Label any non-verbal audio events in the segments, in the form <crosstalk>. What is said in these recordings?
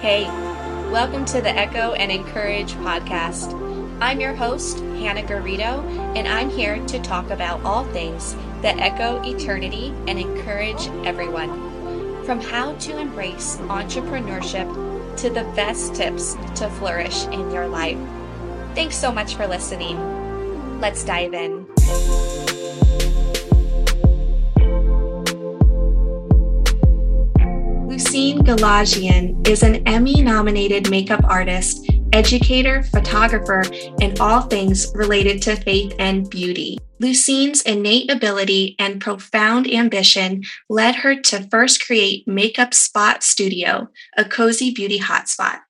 Hey, welcome to the Echo and Encourage podcast. I'm your host, Hannah Garrido, and I'm here to talk about all things that echo eternity and encourage everyone. From how to embrace entrepreneurship to the best tips to flourish in your life. Thanks so much for listening. Let's dive in. Lusine Galadjian is an Emmy nominated makeup artist, educator, photographer, and all things related to faith and beauty. Lusine's innate ability and profound ambition led her to first create Makeup Spot Studio, a cozy beauty hotspot.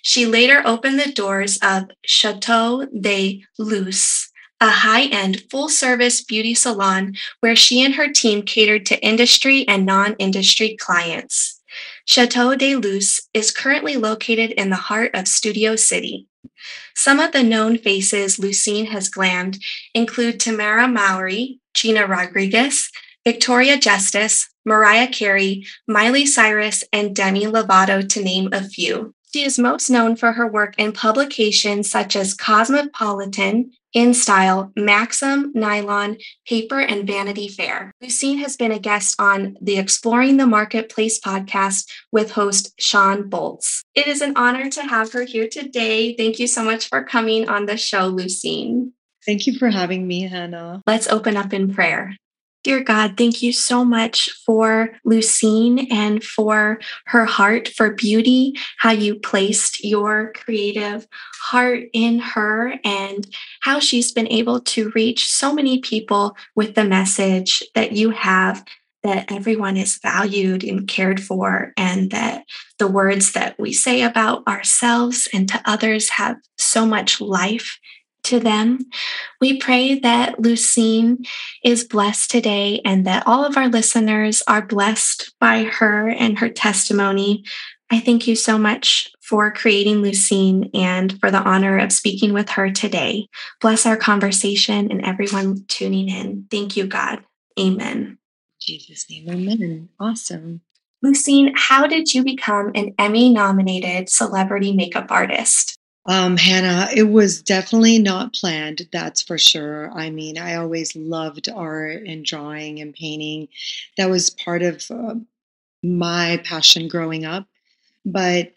She later opened the doors of Chateau de Luce, a high end, full service beauty salon where she and her team catered to industry and non industry clients. Chateau de Luce is currently located in the heart of Studio City. Some of the known faces Lusine has glammed include Tamera Mowry, Gina Rodriguez, Victoria Justice, Mariah Carey, Miley Cyrus, and Demi Lovato, to name a few. She is most known for her work in publications such as Cosmopolitan, in Style, Maxim, Nylon, Paper, and Vanity Fair. Lusine has been a guest on the Exploring the Marketplace podcast with host Sean Boltz. It is an honor to have her here today. Thank you so much for coming on the show, Lusine. Thank you for having me, Hannah. Let's open up in prayer. Dear God, thank you so much for Lusine and for her heart for beauty, how you placed your creative heart in her, and how she's been able to reach so many people with the message that you have that everyone is valued and cared for, and that the words that we say about ourselves and to others have so much life to them. We pray that Lusine is blessed today and that all of our listeners are blessed by her and her testimony. I thank you so much for creating Lusine and for the honor of speaking with her today. Bless our conversation and everyone tuning in. Thank you, God. Amen. Jesus' name, amen. Awesome. Lusine, how did you become an Emmy nominated celebrity makeup artist? Um, Hannah, it was definitely not planned, that's for sure. I mean, I always loved art and drawing and painting. That was part of uh, my passion growing up. But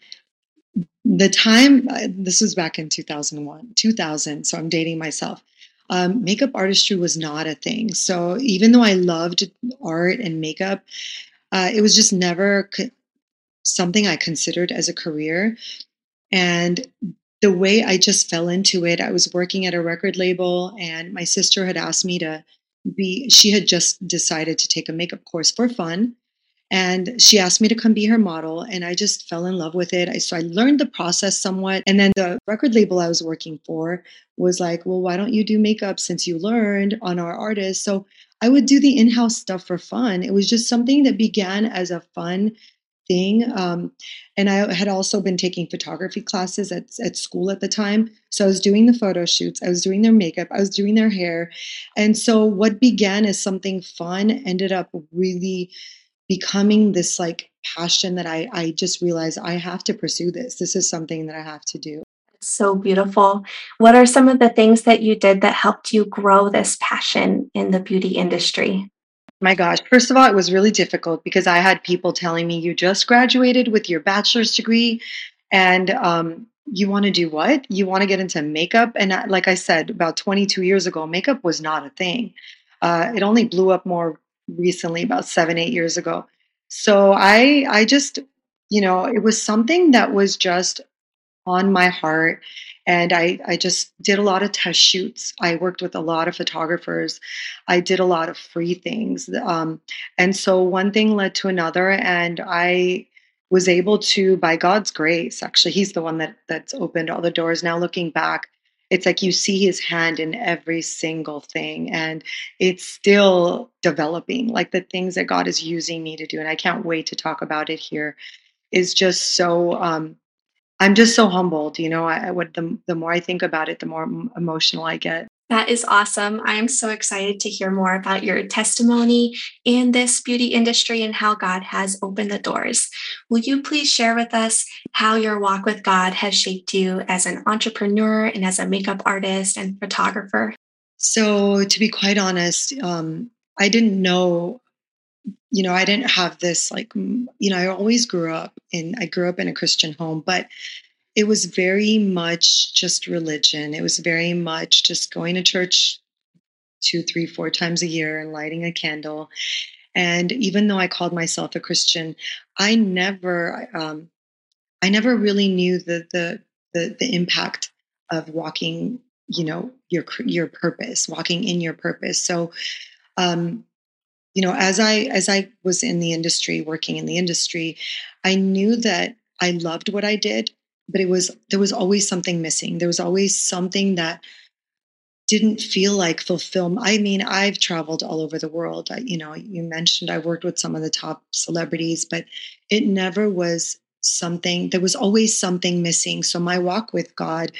the time, uh, this was back in 2001, 2000, so I'm dating myself. Um, makeup artistry was not a thing. So even though I loved art and makeup, uh, it was just never co- something I considered as a career. And the way I just fell into it, I was working at a record label, and my sister had asked me to be, she had just decided to take a makeup course for fun. And she asked me to come be her model, and I just fell in love with it. I, so I learned the process somewhat. And then the record label I was working for was like, well, why don't you do makeup since you learned on our artists? So I would do the in house stuff for fun. It was just something that began as a fun thing. Um, and I had also been taking photography classes at, at school at the time. So I was doing the photo shoots, I was doing their makeup, I was doing their hair. And so what began as something fun ended up really becoming this like passion that I, I just realized I have to pursue this. This is something that I have to do. So beautiful. What are some of the things that you did that helped you grow this passion in the beauty industry? My gosh. First of all, it was really difficult because I had people telling me, you just graduated with your bachelor's degree and um, you want to do what? You want to get into makeup? And like I said, about 22 years ago, makeup was not a thing. Uh, it only blew up more recently, about seven, eight years ago. So I, I just, you know, it was something that was just on my heart and I, I just did a lot of test shoots. I worked with a lot of photographers. I did a lot of free things. Um, and so one thing led to another, and I was able to, by God's grace, actually, He's the one that that's opened all the doors. Now looking back, it's like you see His hand in every single thing, and it's still developing. Like the things that God is using me to do, and I can't wait to talk about it here. Is just so um, I'm just so humbled. You know, I, I would the the more I think about it, the more emotional I get. That is awesome. I am so excited to hear more about your testimony in this beauty industry and how God has opened the doors. Will you please share with us how your walk with God has shaped you as an entrepreneur and as a makeup artist and photographer? So, to be quite honest, um, I didn't know, you know, I didn't have this like, you know, I always grew up in, I grew up in a Christian home, but it was very much just religion. It was very much just going to church two, three, four times a year and lighting a candle. And even though I called myself a Christian, I never, um, I never really knew the the the, the impact of walking, you know, your your purpose, walking in your purpose. So, um, you know, as I as I was in the industry, working in the industry, I knew that I loved what I did but it was there was always something missing. There was always something that didn't feel like fulfillment. I mean i've traveled all over the world. I, you know you mentioned i worked with some of the top celebrities but it never was something there was always something missing. So my walk with god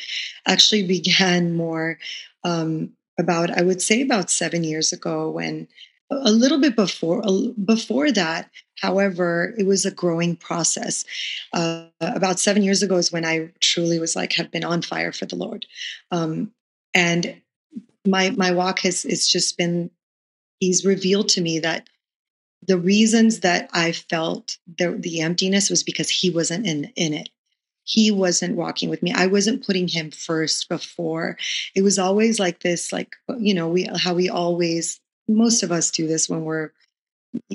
actually <laughs> began more um, about i would say about seven years ago when a little bit before before that however it was a growing process. Uh, about seven years ago is when i truly was like have been on fire for the lord. Um, and my my walk has it's just been he's revealed to me that the reasons that i felt the, the emptiness was because he wasn't in in it. He wasn't walking with me. I wasn't putting him first before. It was always like this like you know we how we always most of us do this when we're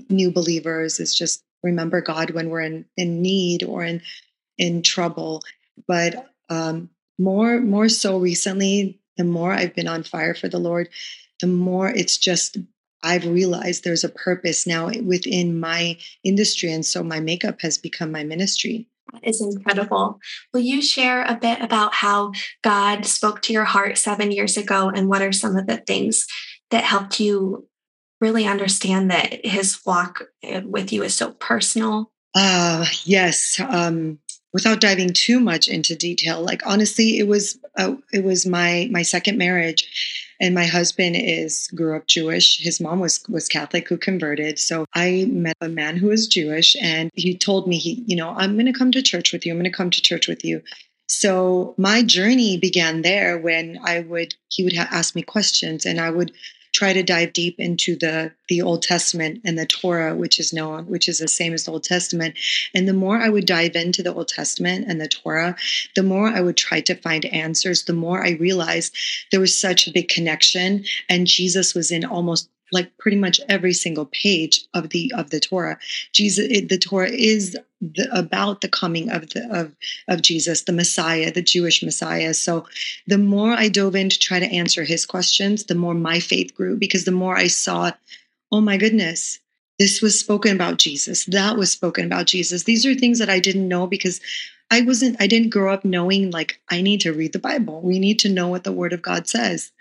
new believers is just remember God when we're in, in need or in in trouble. But um, more more so recently, the more I've been on fire for the Lord, the more it's just I've realized there's a purpose now within my industry, and so my makeup has become my ministry. That is incredible. Will you share a bit about how God spoke to your heart seven years ago and what are some of the things that helped you really understand that his walk eh, with you is so personal? Uh, yes. Um, without diving too much into detail, like honestly, it was uh, it was my my second marriage, and my husband is grew up Jewish. His mom was was Catholic who converted. So I met a man who was Jewish, and he told me he, you know, I'm going to come to church with you. I'm going to come to church with you. So my journey began there when I would he would ha- ask me questions, and I would try to dive deep into the the Old Testament and the Torah, which is known, which is the same as the Old Testament. And the more I would dive into the Old Testament and the Torah, the more I would try to find answers. The more I realized there was such a big connection, and Jesus was in almost like pretty much every single page of the of the Torah. Jesus, it, the Torah is the, about the coming of the of of Jesus, the Messiah, the Jewish Messiah. So, the more I dove in to try to answer his questions, the more my faith grew because the more I saw, oh my goodness, this was spoken about Jesus. That was spoken about Jesus. These are things that I didn't know because I wasn't. I didn't grow up knowing like I need to read the Bible. We need to know what the Word of God says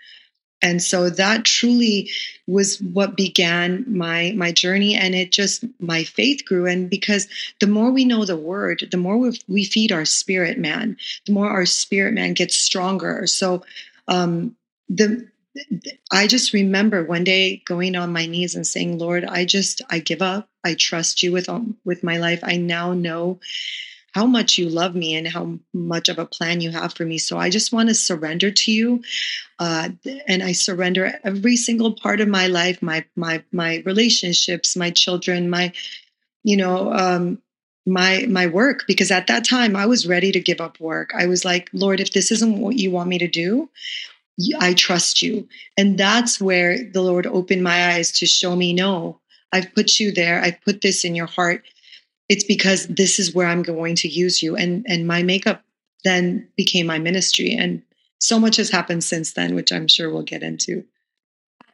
and so that truly was what began my my journey and it just my faith grew and because the more we know the word the more we, we feed our spirit man the more our spirit man gets stronger so um the I just remember one day going on my knees and saying, "Lord, I just I give up. I trust you with all, with my life. I now know how much you love me and how much of a plan you have for me. So I just want to surrender to you. Uh, and I surrender every single part of my life, my my my relationships, my children, my you know um, my my work. Because at that time I was ready to give up work. I was like, Lord, if this isn't what you want me to do, I trust you. And that's where the Lord opened my eyes to show me, no, I've put you there. I've put this in your heart it's because this is where I'm going to use you. And and my makeup then became my ministry. And so much has happened since then, which I'm sure we'll get into.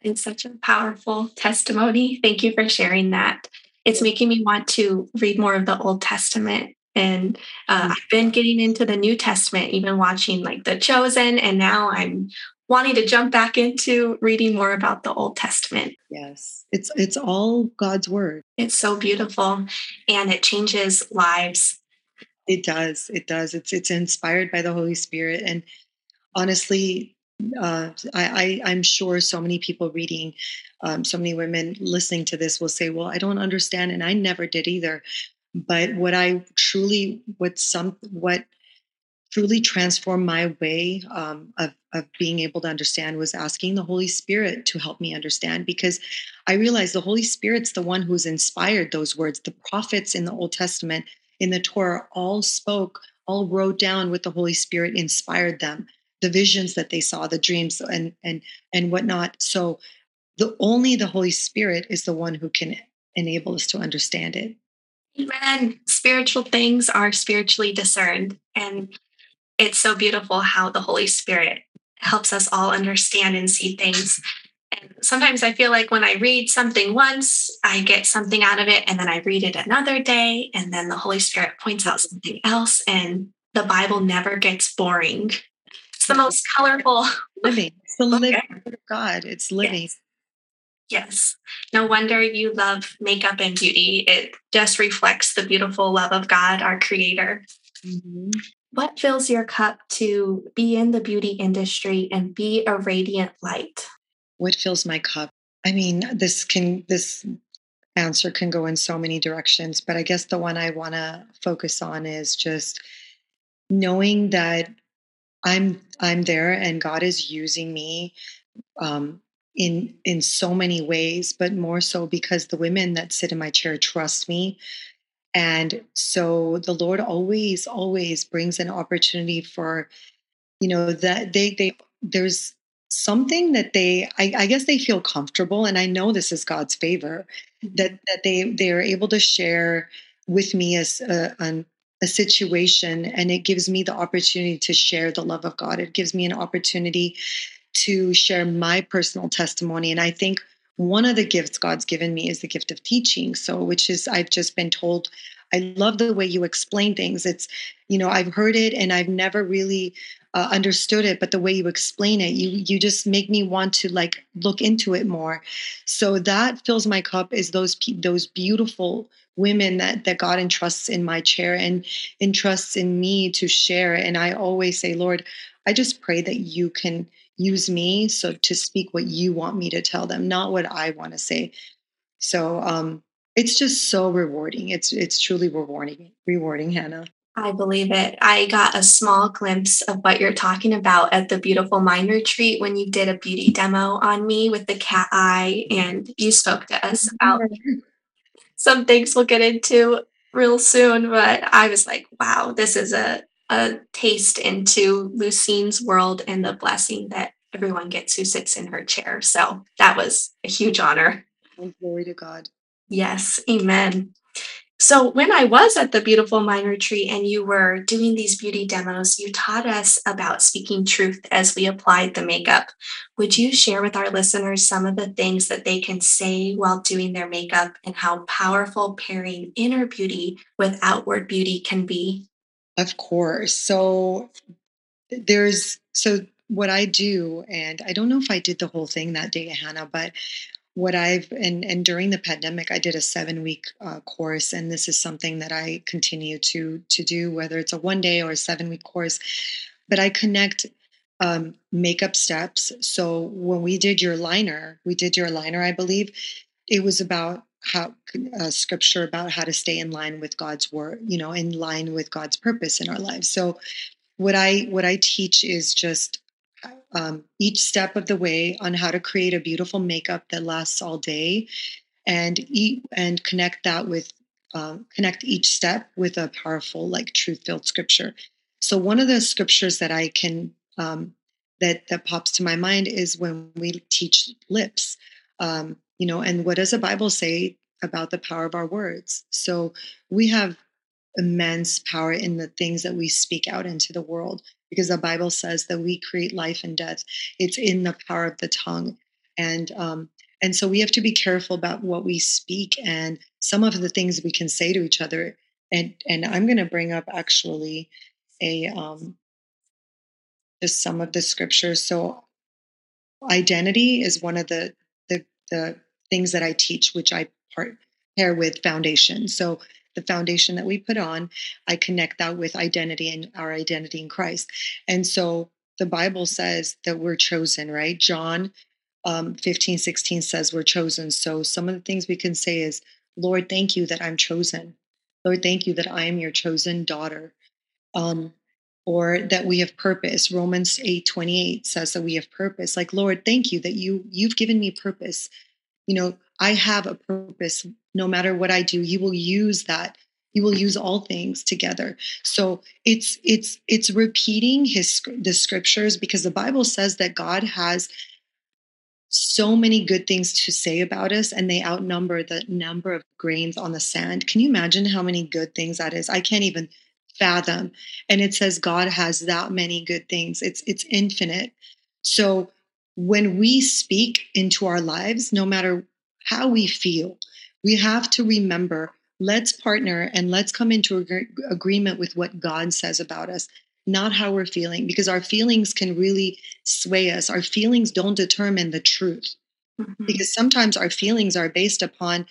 It's such a powerful testimony. Thank you for sharing that. It's making me want to read more of the Old Testament. And uh, mm. I've been getting into the New Testament, even watching like The Chosen. And now I'm wanting to jump back into reading more about the Old Testament. Yes. It's it's all God's word. It's so beautiful and it changes lives. It does. It does. It's it's inspired by the Holy Spirit and honestly uh, I, I, am sure so many people reading, um, so many women listening to this will say, "Well, I don't understand," and I never did either. But what I truly, what some, what truly transformed my way um, of, of being able to understand was asking the Holy Spirit to help me understand because I realized the Holy Spirit's the one who's inspired those words. The prophets in the Old Testament, in the Torah, all spoke, all wrote down what the Holy Spirit inspired them, the visions that they saw, the dreams, and and and whatnot. So, the only the Holy Spirit is the one who can enable us to understand it. Amen. Spiritual things are spiritually discerned, and it's so beautiful how the Holy Spirit helps us all understand and see things. And sometimes I feel like when I read something once, I get something out of it, and then I read it another day, and then the Holy Spirit points out something else, and the Bible never gets boring. It's the most colorful living. It's the living word of God. It's living. Yes. yes. No wonder you love makeup and beauty. It just reflects the beautiful love of God, our creator. Mm-hmm. What fills your cup to be in the beauty industry and be a radiant light? What fills my cup? I mean, this can this answer can go in so many directions, but I guess the one I want to focus on is just knowing that I'm I'm there and God is using me um, in in so many ways, but more so because the women that sit in my chair trust me and so the Lord always, always brings an opportunity for, you know, that they, they, there's something that they, I, I guess they feel comfortable. And I know this is God's favor mm-hmm. that, that they, they are able to share with me as a, an, a situation and it gives me the opportunity to share the love of God. It gives me an opportunity to share my personal testimony. And I think one of the gifts God's given me is the gift of teaching. So, which is, I've just been told, I love the way you explain things. It's, you know, I've heard it and I've never really uh, understood it, but the way you explain it, you you just make me want to like look into it more. So that fills my cup is those those beautiful women that that God entrusts in my chair and entrusts in me to share. And I always say, Lord, I just pray that you can use me so to speak what you want me to tell them not what i want to say so um it's just so rewarding it's it's truly rewarding rewarding hannah I believe it. I got a small glimpse of what you're talking about at the beautiful mind retreat when you did a beauty demo on me with the cat eye, and you spoke to us about <laughs> some things we'll get into real soon. But I was like, wow, this is a a taste into Lusine's world and the blessing that everyone gets who sits in her chair. So that was a huge honor. And glory to God. Yes, amen. So, when I was at the Beautiful Mind Retreat and you were doing these beauty demos, you taught us about speaking truth as we applied the makeup. Would you share with our listeners some of the things that they can say while doing their makeup and how powerful pairing inner beauty with outward beauty can be? Of course. So there's so what I do, and I don't know if I did the whole thing that day, Hannah, but what I've and and during the pandemic, I did a seven week uh, course, and this is something that I continue to to do, whether it's a one day or a seven week course. But I connect um, makeup steps. So when we did your liner, we did your liner, I believe. It was about how uh, scripture about how to stay in line with God's word, you know, in line with God's purpose in our lives. So what I what I teach is just um, each step of the way on how to create a beautiful makeup that lasts all day, and eat and connect that with uh, connect each step with a powerful like truth filled scripture. So one of the scriptures that I can um, that that pops to my mind is when we teach lips. Um, you know and what does the bible say about the power of our words? So we have immense power in the things that we speak out into the world because the bible says that we create life and death. It's in the power of the tongue. And um and so we have to be careful about what we speak and some of the things we can say to each other. And and i'm going to bring up actually a um just some of the scriptures. So identity is one of the the the things that I teach, which I part, pair with foundation. So the foundation that we put on, I connect that with identity and our identity in Christ. And so the Bible says that we're chosen, right? John um, 15, 16 says we're chosen. So some of the things we can say is, Lord, thank you that I'm chosen. Lord, thank you that I am your chosen daughter. Um, or that we have purpose. Romans 8, 28 says that we have purpose. Like, Lord, thank you that you you've given me purpose. You know, I have a purpose. No matter what I do, you will use that you will use all things together so it's it's it's repeating his the scriptures because the bible says that god has so many good things to say about us and they outnumber the number of grains on the sand. Can you imagine how many good things that is? I can't even fathom. And it says God has that many good things. It's it's infinite. So when we speak into our lives, no matter how we feel, we have to remember let's partner and let's come into ag- agreement with what God says about us not how we're feeling, because our feelings can really sway us. Our feelings don't determine the truth, mm-hmm. because sometimes our feelings are based upon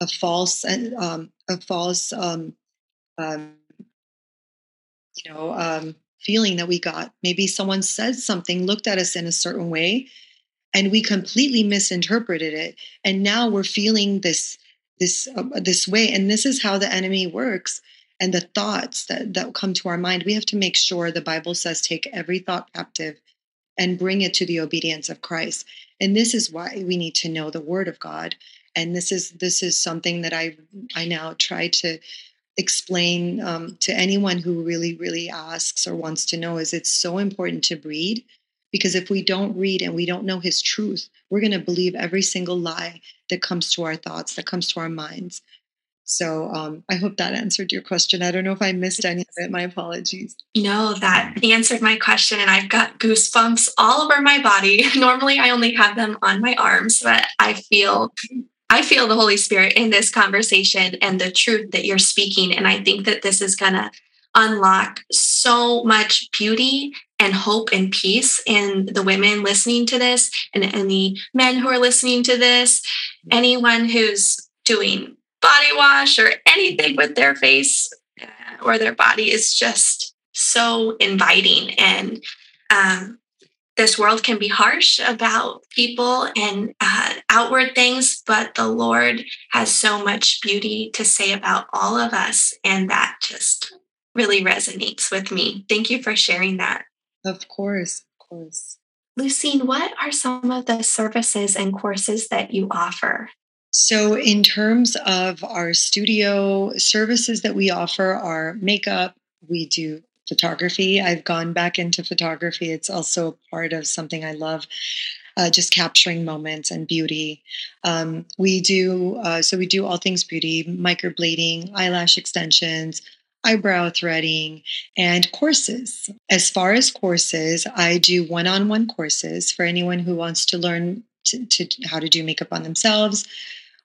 a false, um, a false, um, um, you know, um, feeling that we got. Maybe someone said something, looked at us in a certain way, and we completely misinterpreted it, and now we're feeling this this uh, this way. And this is how the enemy works and the thoughts that, that come to our mind, we have to make sure the Bible says take every thought captive and bring it to the obedience of Christ. And this is why we need to know the word of God. And this is this is something that I I now try to explain um, to anyone who really really asks or wants to know is it's so important to read because if we don't read and we don't know his truth we're going to believe every single lie that comes to our thoughts that comes to our minds so um, I hope that answered your question. I don't know if I missed any of it. My apologies. No, that answered my question. And I've got goosebumps all over my body. <laughs> Normally I only have them on my arms, but I feel I feel the Holy Spirit in this conversation and the truth that you're speaking. And I think that this is gonna unlock so much beauty and hope and peace in the women listening to this and any men who are listening to this, anyone who's doing body wash or anything with their face uh, or their body is just so inviting. And um, this world can be harsh about people and uh, outward things, but the Lord has so much beauty to say about all of us. And that just really resonates with me. Thank you for sharing that. Of course, of course. Lusine, what are some of the services and courses that you offer? So, in terms of our studio services that we offer, are makeup, we do photography. I've gone back into photography. It's also part of something I love. Uh, just capturing moments and beauty. Um, we do uh, so we do all things beauty, microblading, eyelash extensions, eyebrow threading, and courses. As far as courses, I do one-on-one courses for anyone who wants to learn to, to how to do makeup on themselves,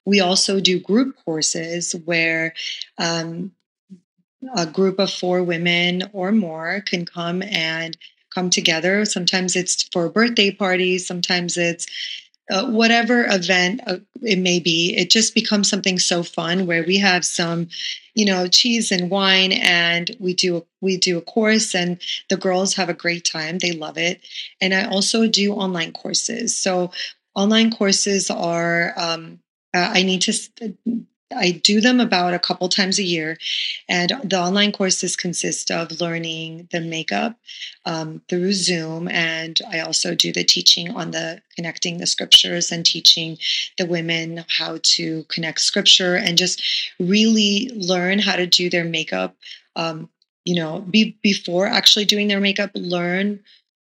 we also do group courses where um, a group of four women or more can come and come together. Sometimes it's for birthday parties, sometimes it's uh, whatever event uh, it may be. It just becomes something so fun where we have some, you know, cheese and wine, and we do we do a course, and the girls have a great time. They love it, and I also do online courses. So online courses are um, uh, I need to, I do them about a couple times a year. And the online courses consist of learning the makeup um, through Zoom. And I also do the teaching on the connecting the scriptures and teaching the women how to connect scripture and just really learn how to do their makeup. Um, you know, be, before actually doing their makeup, learn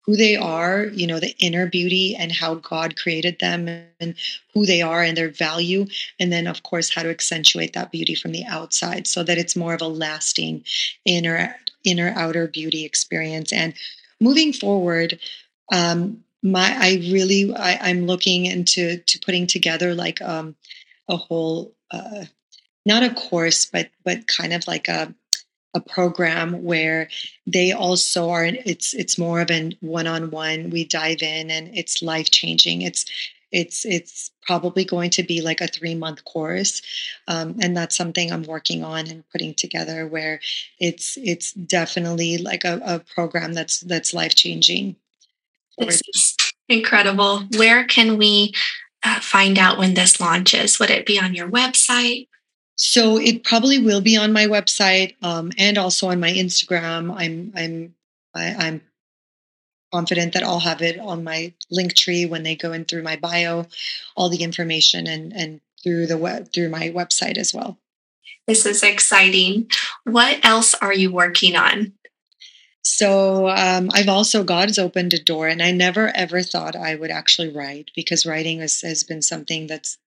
who they are, you know, the inner beauty and how God created them and who they are and their value. And then, of course, how to accentuate that beauty from the outside so that it's more of a lasting inner, inner outer beauty experience. And moving forward, um, my I really I, am looking into to putting together like um, a whole uh, not a course, but but kind of like a a program where they also are it's it's more of an one-on-one we dive in and it's life changing it's it's it's probably going to be like a three month course um, and that's something i'm working on and putting together where it's it's definitely like a, a program that's that's life changing incredible. Where can we uh, find out when this launches? Would it be on your website so it probably will be on my website um, and also on my instagram i'm i'm I, am i am confident that I'll have it on my link tree when they go in through my bio, all the information and and through the web through my website as well. This is exciting. What else are you working on? So um, I've also God's opened a door, and I never ever thought I would actually write because writing has, has been something that's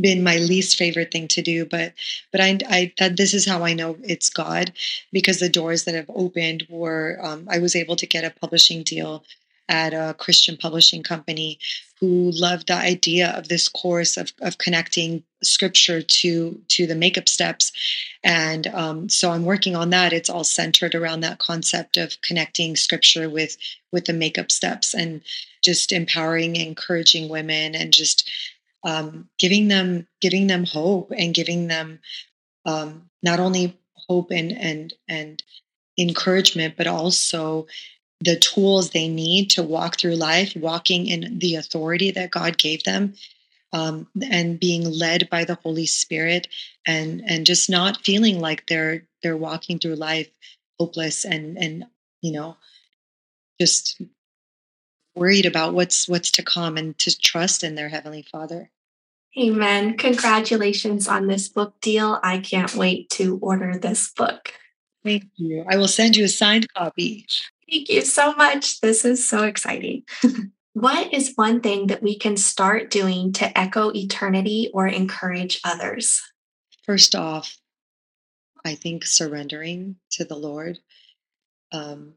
been my least favorite thing to do but but i, I that this is how i know it's god because the doors that have opened were um, i was able to get a publishing deal at a christian publishing company who loved the idea of this course of, of connecting scripture to to the makeup steps. And um, so i'm working on that. It's all centered around that concept of connecting scripture with with the makeup steps and just empowering encouraging women and just um, giving them giving them hope and giving them um, not only hope and and and encouragement, but also the tools they need to walk through life, walking in the authority that God gave them, um, and being led by the Holy Spirit, and and just not feeling like they're they're walking through life hopeless and and you know just worried about what's what's to come and to trust in their heavenly father. Amen. Congratulations on this book deal. I can't wait to order this book. Thank you. I will send you a signed copy. Thank you so much. This is so exciting. <laughs> What is one thing that we can start doing to echo eternity or encourage others? First off i think surrendering to the lord. Um,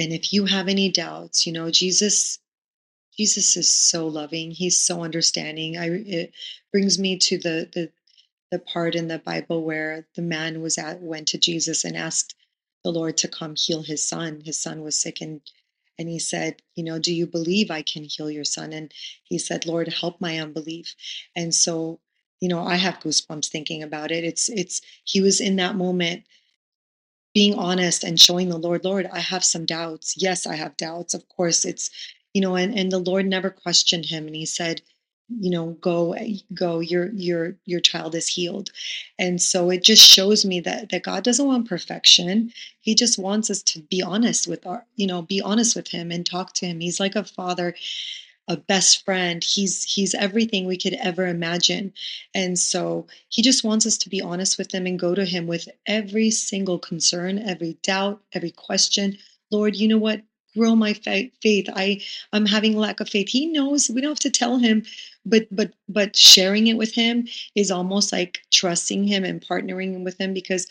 and if you have any doubts, you know, Jesus Jesus is so loving. He's so understanding. I it brings me to the the the part in the Bible where the man was at went to Jesus and asked the Lord to come heal his son. His son was sick and and he said, you know, do you believe I can heal your son? And he said, Lord, help my unbelief. And so, you know, I have goosebumps thinking about it. It's it's he was in that moment being honest and showing the Lord, Lord, I have some doubts. Yes, I have doubts. Of course, it's, you know, and, and the Lord never questioned him. And he said, you know, go, eh, go, your, your, your child is healed. And so it just shows me that, that God doesn't want perfection. He just wants us to be honest with our, you know, be honest with him and talk to him. He's like a father a best friend. He's he's everything we could ever imagine. And so he just wants us to be honest with him and go to him with every single concern, every doubt, every question. Lord, you know what? Grow my faith. I I'm having lack of faith. He knows we don't have to tell him, but but but sharing it with him is almost like trusting him and partnering with him because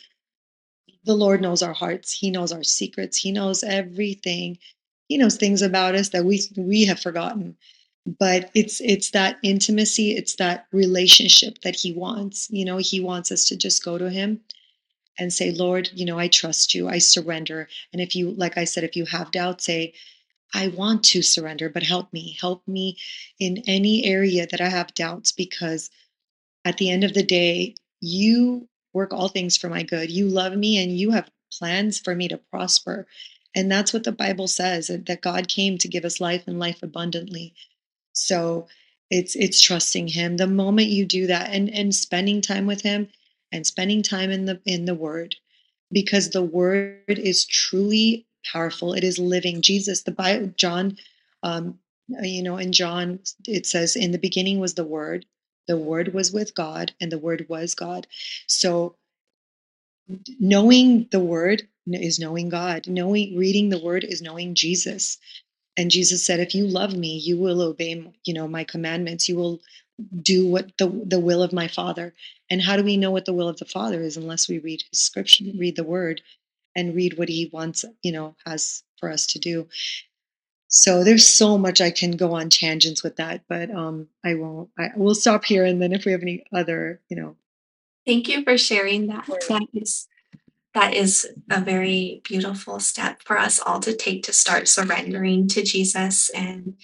the Lord knows our hearts. He knows our secrets. He knows everything he knows things about us that we we have forgotten. But it's it's that intimacy it's that relationship that he wants. You know he wants us to just go to him and say lord you know i trust you. I surrender. And if you like i said if you have doubt say i want to surrender but help me. Help me in any area that i have doubts because at the end of the day you work all things for my good. You love me and you have plans for me to prosper and that's what the Bible says that God came to give us life and life abundantly. So it's it's trusting him. The moment you do that and and spending time with him and spending time in the in the word because the word is truly powerful. It is living. Jesus, the Bible, John um, you know, in John it says in the beginning was the word, the word was with God and the word was God. So knowing the word is knowing God. Knowing reading the word is knowing Jesus. And Jesus said, if you love me, you will obey, you know, my commandments. You will do what the the will of my Father. And how do we know what the will of the Father is unless we read his scripture, read the word and read what he wants, you know, has for us to do. So there's so much I can go on tangents with that, but um I won't. I will stop here and then if we have any other, you know. Thank you for sharing that. That is that is a very beautiful step for us all to take to start surrendering to Jesus and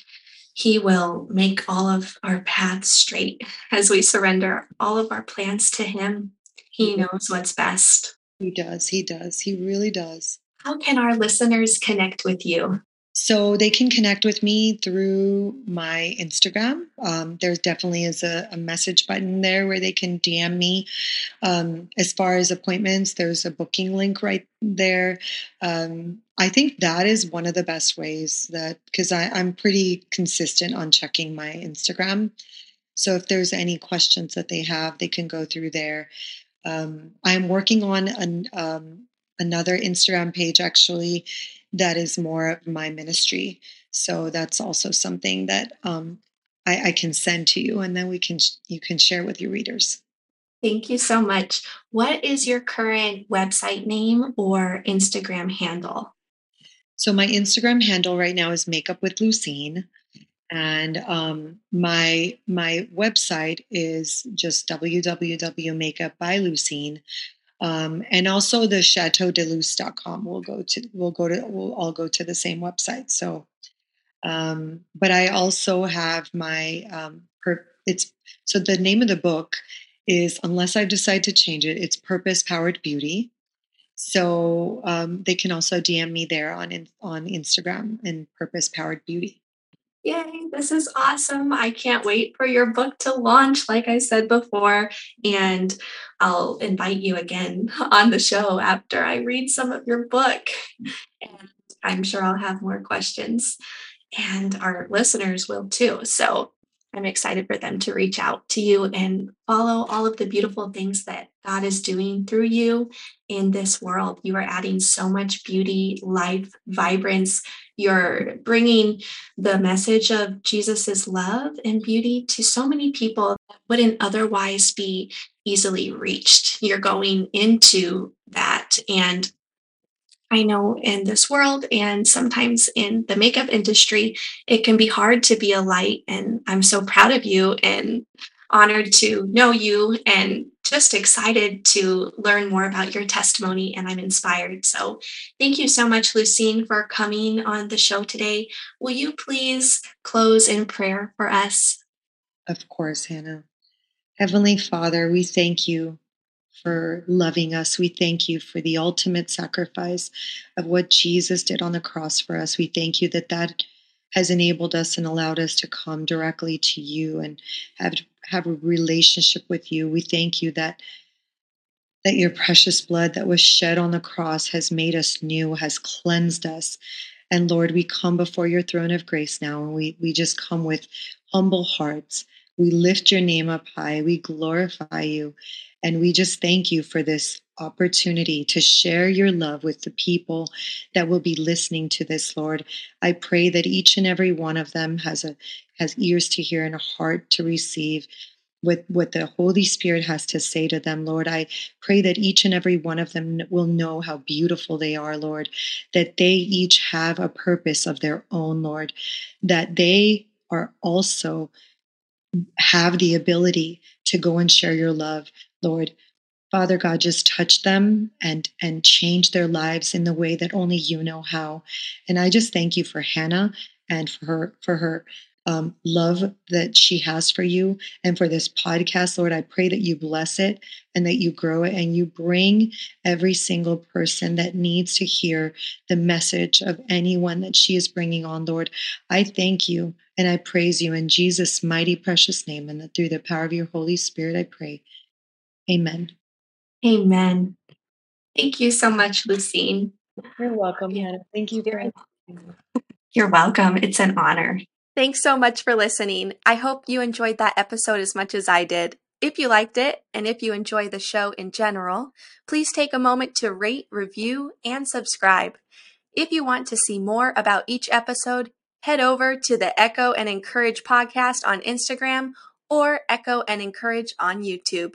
He will make all of our paths straight as we surrender all of our plans to Him. He mm-hmm. knows what's best. He does. He does. He really does. How can our listeners connect with you? So they can connect with me through my Instagram. Um, there definitely is a, a, message button there where they can DM me. Um, as far as appointments, there's a booking link right there. Um, I think that is one of the best ways that because I'm pretty consistent on checking my Instagram. So if there's any questions that they have, they can go through there. Um, I'm working on an, um, another Instagram page actually that is more of my ministry. So that's also something that um, I, I can send to you, and then we can you can share with your readers. Thank you so much. What is your current website name or Instagram handle? So my Instagram handle right now is Makeup with Lusine, and um, my my website is just www.makeupbylusine. Um, and also the chateaudeluce.com will go to will go to will all go to the same website. So, um, but I also have my um, per, it's so the name of the book is unless I decide to change it, it's Purpose Powered Beauty. So um, they can also DM me there on on Instagram and Purpose Powered Beauty. Yay, this is awesome. I can't wait for your book to launch, like I said before. And I'll invite you again on the show after I read some of your book. And I'm sure I'll have more questions, and our listeners will too. So I'm excited for them to reach out to you and follow all of the beautiful things that God is doing through you in this world. You are adding so much beauty, life, vibrance. You're bringing the message of Jesus's love and beauty to so many people that wouldn't otherwise be easily reached. You're going into that and I know in this world and sometimes in the makeup industry, it can be hard to be a light. And I'm so proud of you and honored to know you and just excited to learn more about your testimony. And I'm inspired. So thank you so much, Lusine, for coming on the show today. Will you please close in prayer for us? Of course, Hannah. Heavenly Father, we thank you for loving us. We thank you for the ultimate sacrifice of what Jesus did on the cross for us. We thank you that that has enabled us and allowed us to come directly to you and have have a relationship with you. We thank you that that your precious blood that was shed on the cross has made us new, has cleansed us. And Lord, we come before your throne of grace now and we we just come with humble hearts. We lift your name up high. We glorify you. And we just thank you for this opportunity to share your love with the people that will be listening to this, Lord. I pray that each and every one of them has a has ears to hear and a heart to receive what, what the Holy Spirit has to say to them, Lord. I pray that each and every one of them will know how beautiful they are, Lord, that they each have a purpose of their own, Lord, that they are also have the ability to go and share your love, Lord. Father God, just touch them and and change their lives in the way that only you know how. And I just thank you for Hannah and for her for her um, love that she has for you and for this podcast, Lord. I pray that you bless it and that you grow it and you bring every single person that needs to hear the message of anyone that she is bringing on, Lord. I thank you and I praise you in Jesus' mighty, precious name and that through the power of your Holy Spirit, I pray. Amen. Amen. Thank you so much, Lusine. You're welcome, Hannah. Thank you very much. You're welcome. It's an honor. Thanks so much for listening. I hope you enjoyed that episode as much as I did. If you liked it, and if you enjoy the show in general, please take a moment to rate, review, and subscribe. If you want to see more about each episode, head over to the Echo and Encourage podcast on Instagram or Echo and Encourage on YouTube.